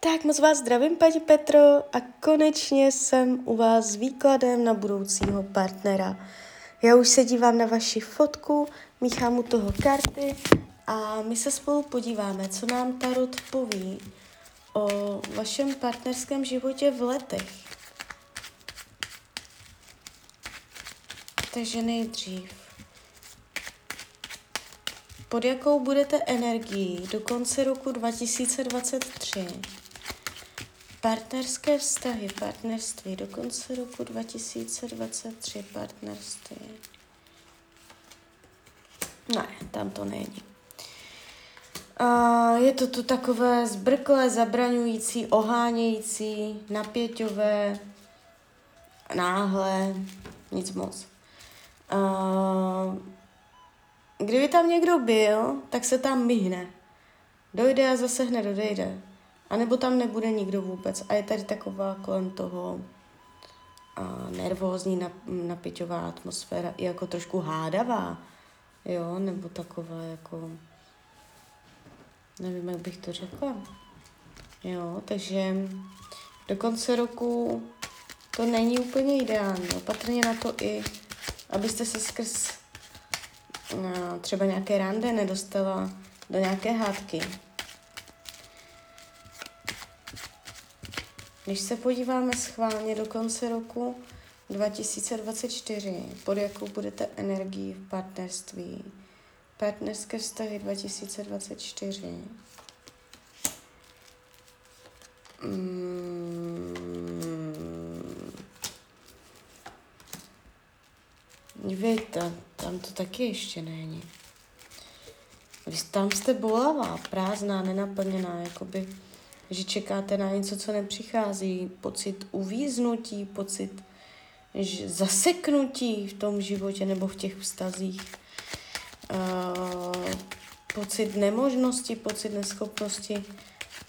Tak moc vás zdravím, paní Petro, a konečně jsem u vás s výkladem na budoucího partnera. Já už se dívám na vaši fotku, míchám u toho karty a my se spolu podíváme, co nám Tarot poví o vašem partnerském životě v letech. Takže nejdřív. Pod jakou budete energií do konce roku 2023? Partnerské vztahy, partnerství do konce roku 2023, partnerství. Ne, tam to není. Uh, je to tu takové zbrklé, zabraňující, ohánějící, napěťové, náhle, nic moc. Uh, kdyby tam někdo byl, tak se tam myhne. Dojde a zase hned odejde. A nebo tam nebude nikdo vůbec. A je tady taková kolem toho a nervózní, napěťová atmosféra, i jako trošku hádavá, jo, nebo taková jako, nevím, jak bych to řekla. Jo, takže do konce roku to není úplně ideální. Opatrně na to i, abyste se skrz třeba nějaké rande nedostala do nějaké hádky. Když se podíváme schválně do konce roku 2024, pod jakou budete energii v partnerství, partnerské vztahy 2024, Hmm. Tam, tam to taky ještě není. Vy tam jste bolavá, prázdná, nenaplněná, jakoby že čekáte na něco, co nepřichází, pocit uvíznutí, pocit zaseknutí v tom životě nebo v těch vztazích, uh, pocit nemožnosti, pocit neschopnosti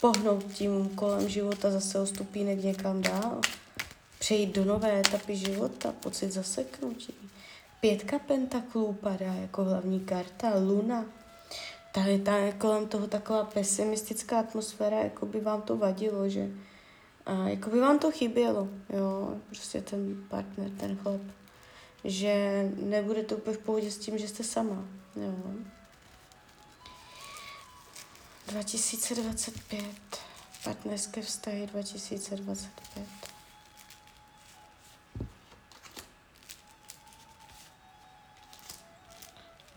pohnout tím kolem života zase o stupínek někam dál, přejít do nové etapy života, pocit zaseknutí. Pětka pentaklů padá jako hlavní karta, luna, tady ta, kolem toho taková pesimistická atmosféra, jako by vám to vadilo, že a jako by vám to chybělo, jo, prostě ten partner, ten chlap, že nebudete úplně v pohodě s tím, že jste sama, jo. 2025, partnerské vztahy 2025.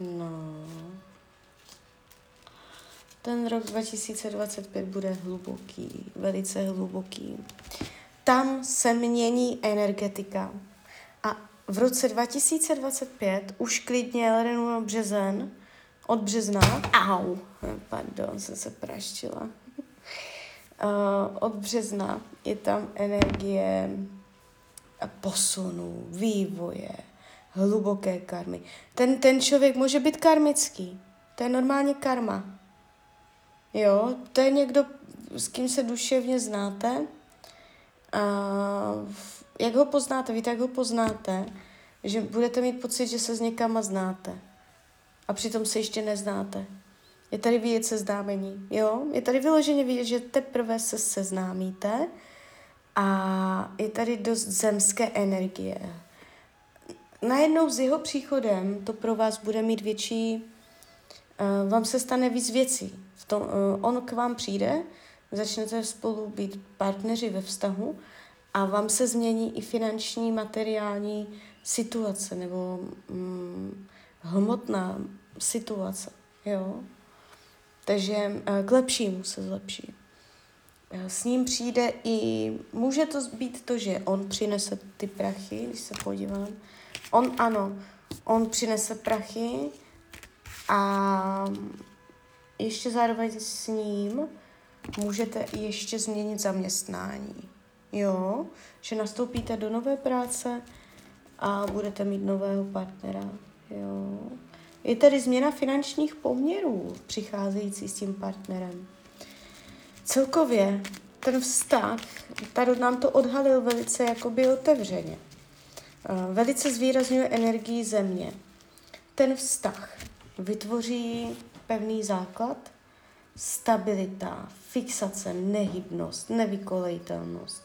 No. Ten rok 2025 bude hluboký, velice hluboký. Tam se mění energetika. A v roce 2025 už klidně leden na březen, od března, au, pardon, jsem se praštila. Uh, od března je tam energie posunu, vývoje, hluboké karmy. Ten, ten člověk může být karmický. To je normálně karma. Jo, to je někdo, s kým se duševně znáte. A jak ho poznáte? Víte, jak ho poznáte? Že budete mít pocit, že se s někama znáte. A přitom se ještě neznáte. Je tady vidět seznámení, jo? Je tady vyloženě vidět, že teprve se seznámíte a je tady dost zemské energie. Najednou s jeho příchodem to pro vás bude mít větší, vám se stane víc věcí tom, uh, on k vám přijde, začnete spolu být partneři ve vztahu a vám se změní i finanční, materiální situace nebo mm, hmotná situace, jo. Takže uh, k lepšímu se zlepší. Eh, s ním přijde i, může to být to, že on přinese ty prachy, když se podívám. On ano, on přinese prachy a ještě zároveň s ním můžete ještě změnit zaměstnání. Jo, že nastoupíte do nové práce a budete mít nového partnera. Jo. Je tady změna finančních poměrů přicházející s tím partnerem. Celkově ten vztah, tady nám to odhalil velice jakoby otevřeně. Velice zvýrazňuje energii země. Ten vztah vytvoří pevný základ, stabilita, fixace, nehybnost, nevykolejitelnost.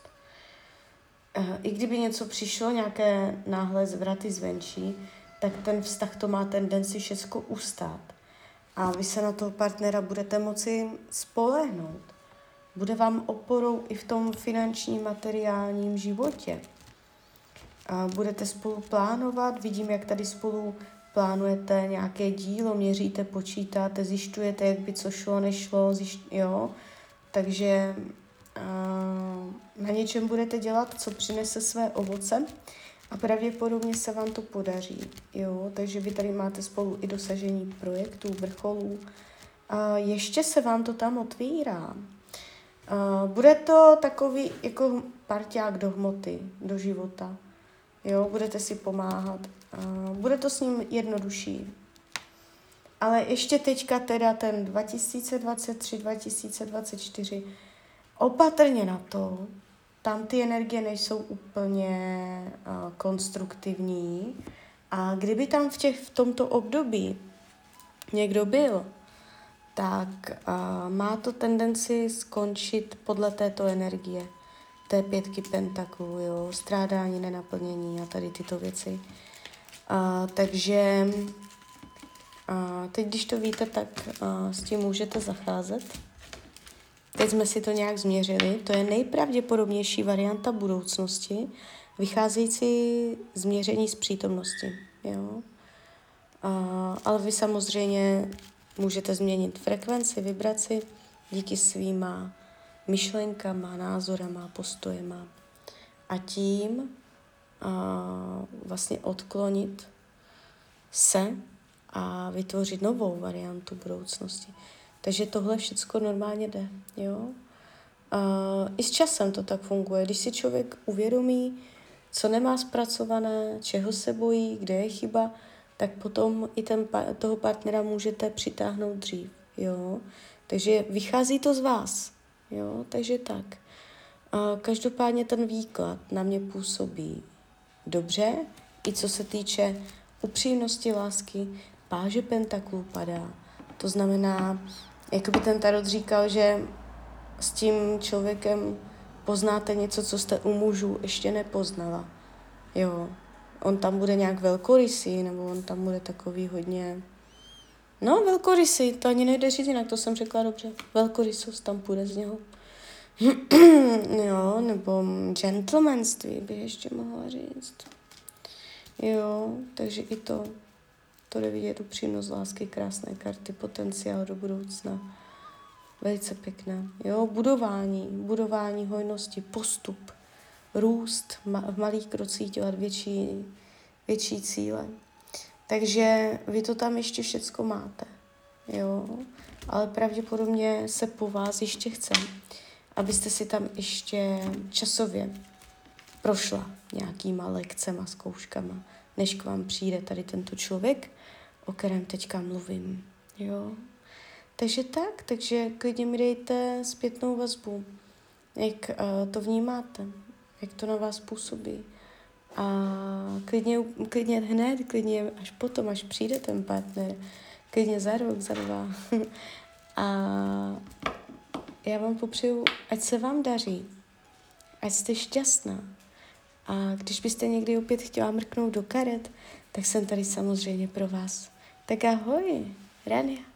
Eh, I kdyby něco přišlo, nějaké náhle zvraty zvenčí, tak ten vztah to má tendenci všechno ustát. A vy se na toho partnera budete moci spolehnout. Bude vám oporou i v tom finančním, materiálním životě. A budete spolu plánovat, vidím, jak tady spolu plánujete nějaké dílo, měříte, počítáte, zjišťujete, jak by co šlo, nešlo, zjišť, jo. Takže uh, na něčem budete dělat, co přinese své ovoce a pravděpodobně se vám to podaří. Jo? Takže vy tady máte spolu i dosažení projektů, vrcholů. A ještě se vám to tam otvírá. A bude to takový jako parťák do hmoty, do života. Jo, budete si pomáhat. Bude to s ním jednodušší. Ale ještě teďka teda ten 2023-2024 opatrně na to, tam ty energie nejsou úplně konstruktivní. A kdyby tam v, těch, v tomto období někdo byl, tak uh, má to tendenci skončit podle této energie, té pětky pentaklů, jo, strádání, nenaplnění a tady tyto věci. Uh, takže uh, teď, když to víte, tak uh, s tím můžete zacházet. Teď jsme si to nějak změřili. To je nejpravděpodobnější varianta budoucnosti, vycházející z měření z přítomnosti. Jo? A, ale vy samozřejmě můžete změnit frekvenci, vibraci díky svýma myšlenkama, názorama, postojema. A tím a, vlastně odklonit se a vytvořit novou variantu budoucnosti. Takže tohle všechno normálně jde, jo. Uh, I s časem to tak funguje. Když si člověk uvědomí, co nemá zpracované, čeho se bojí, kde je chyba, tak potom i ten, toho partnera můžete přitáhnout dřív, jo. Takže vychází to z vás, jo, takže tak. Každopádně ten výklad na mě působí dobře, i co se týče upřímnosti lásky, páže pentaklů padá. To znamená, jakoby ten tarot říkal, že s tím člověkem poznáte něco, co jste u mužů ještě nepoznala. Jo, on tam bude nějak velkorysý, nebo on tam bude takový hodně... No, velkorysý, to ani nejde říct jinak, to jsem řekla dobře. Velkorysost tam půjde z něho. jo, nebo gentlemanství bych ještě mohla říct. Jo, takže i to to jde vidět upřímnost lásky, krásné karty, potenciál do budoucna. Velice pěkné. Jo, budování, budování hojnosti, postup, růst, ma- v malých krocích dělat větší, větší cíle. Takže vy to tam ještě všecko máte. Jo, ale pravděpodobně se po vás ještě chce, abyste si tam ještě časově prošla nějakýma lekcema, zkouškama, než k vám přijde tady tento člověk o kterém teďka mluvím. Jo? Takže tak, takže klidně mi dejte zpětnou vazbu, jak uh, to vnímáte, jak to na vás působí. A klidně, klidně hned, klidně až potom, až přijde ten partner, klidně za rok, za dva. a já vám popřeju, ať se vám daří, ať jste šťastná. A když byste někdy opět chtěla mrknout do karet, tak jsem tady samozřejmě pro vás. Tak ahoj, Rania.